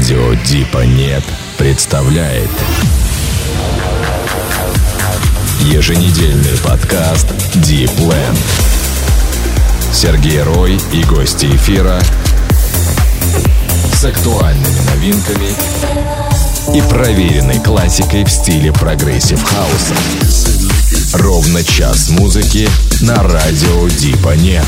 Радио Дипа Нет представляет Еженедельный подкаст Land. Сергей Рой и гости эфира с актуальными новинками и проверенной классикой в стиле прогрессив хауса. Ровно час музыки на радио Дипа Нет.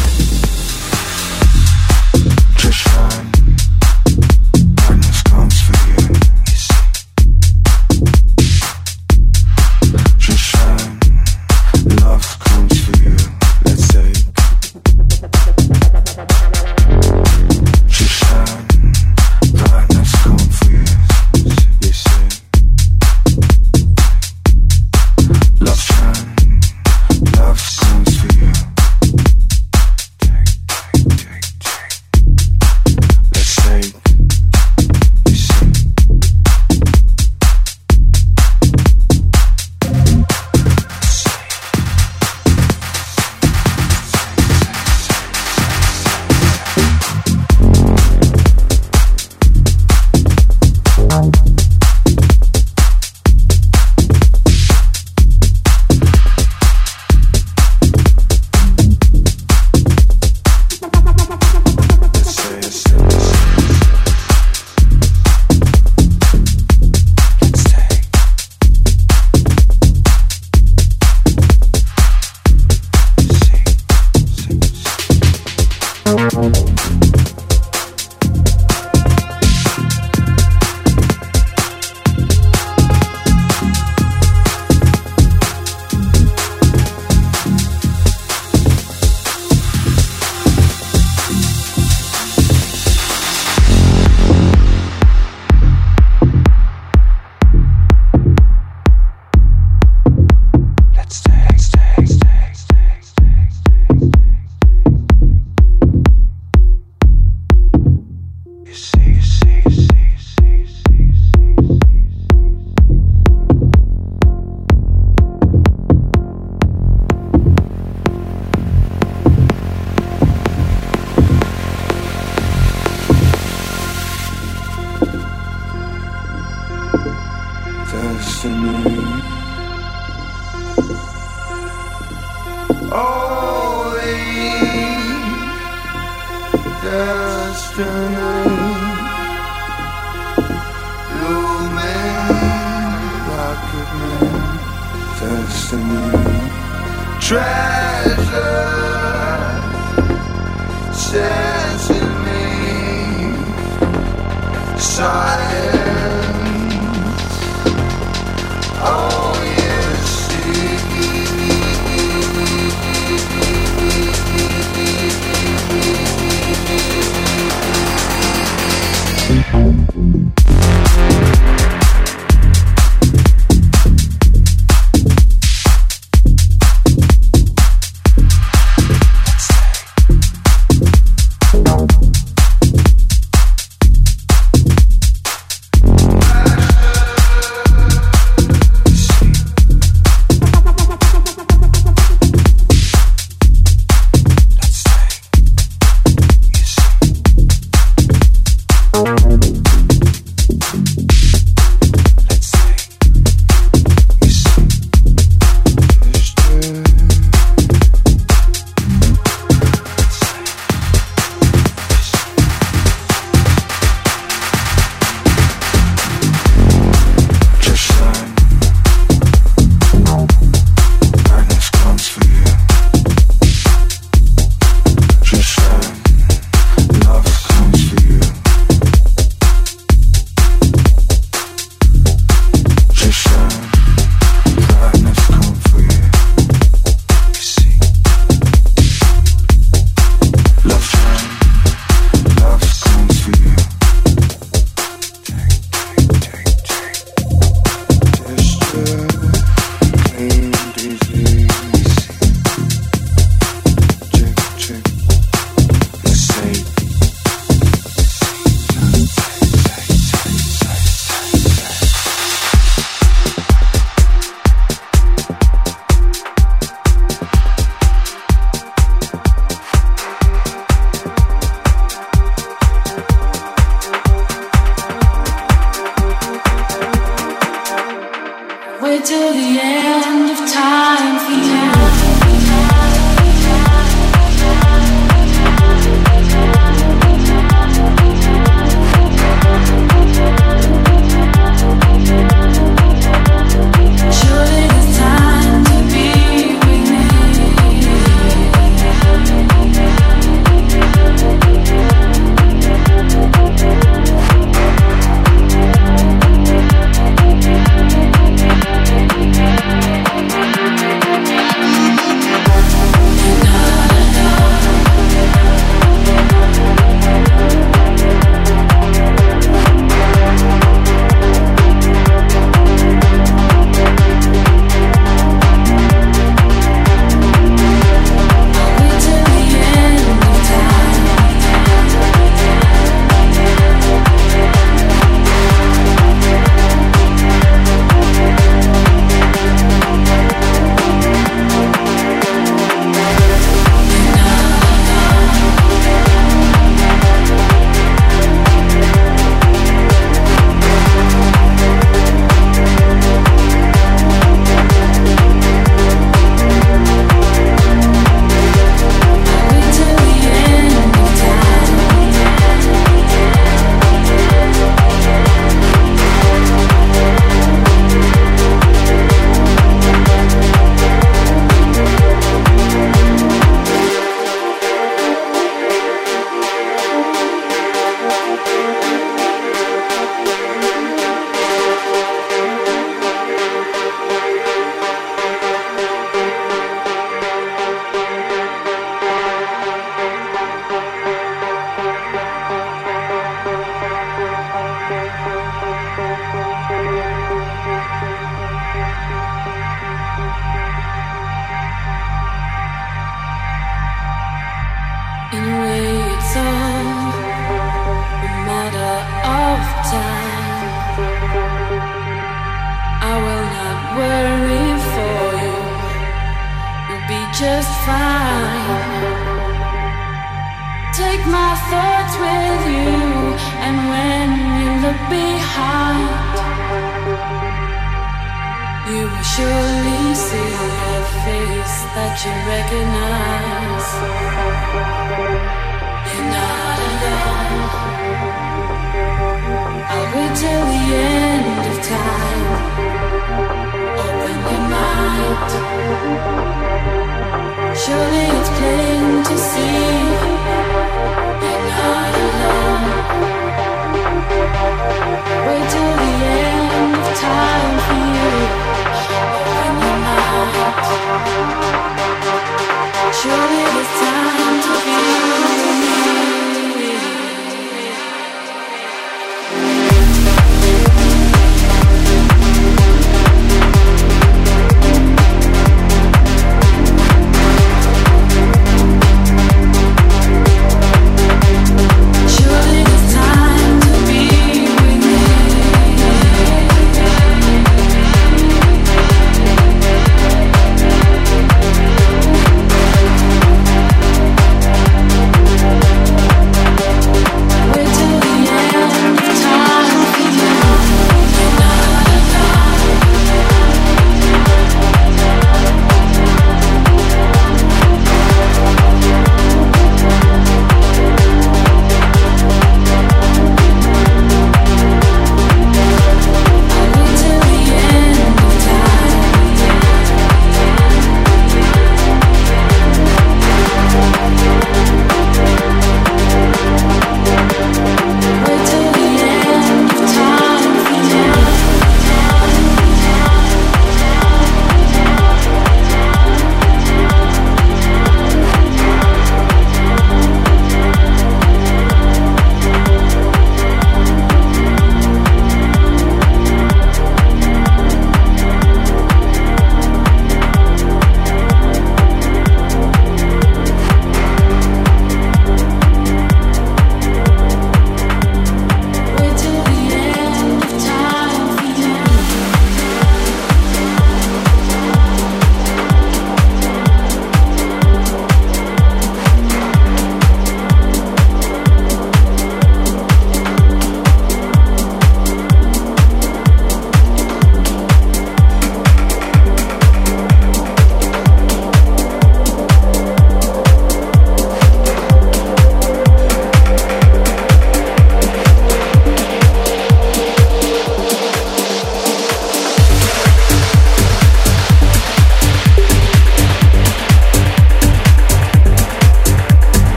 surely see a face that you recognize. You're not alone. I'll wait till the end of time. Open your mind. Surely it's plain to see. You're not alone. Wait till Show me this time.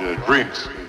the drinks.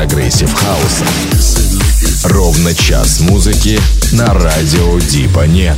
Прогрессив хауса. Ровно час музыки на радио Дипа Нет.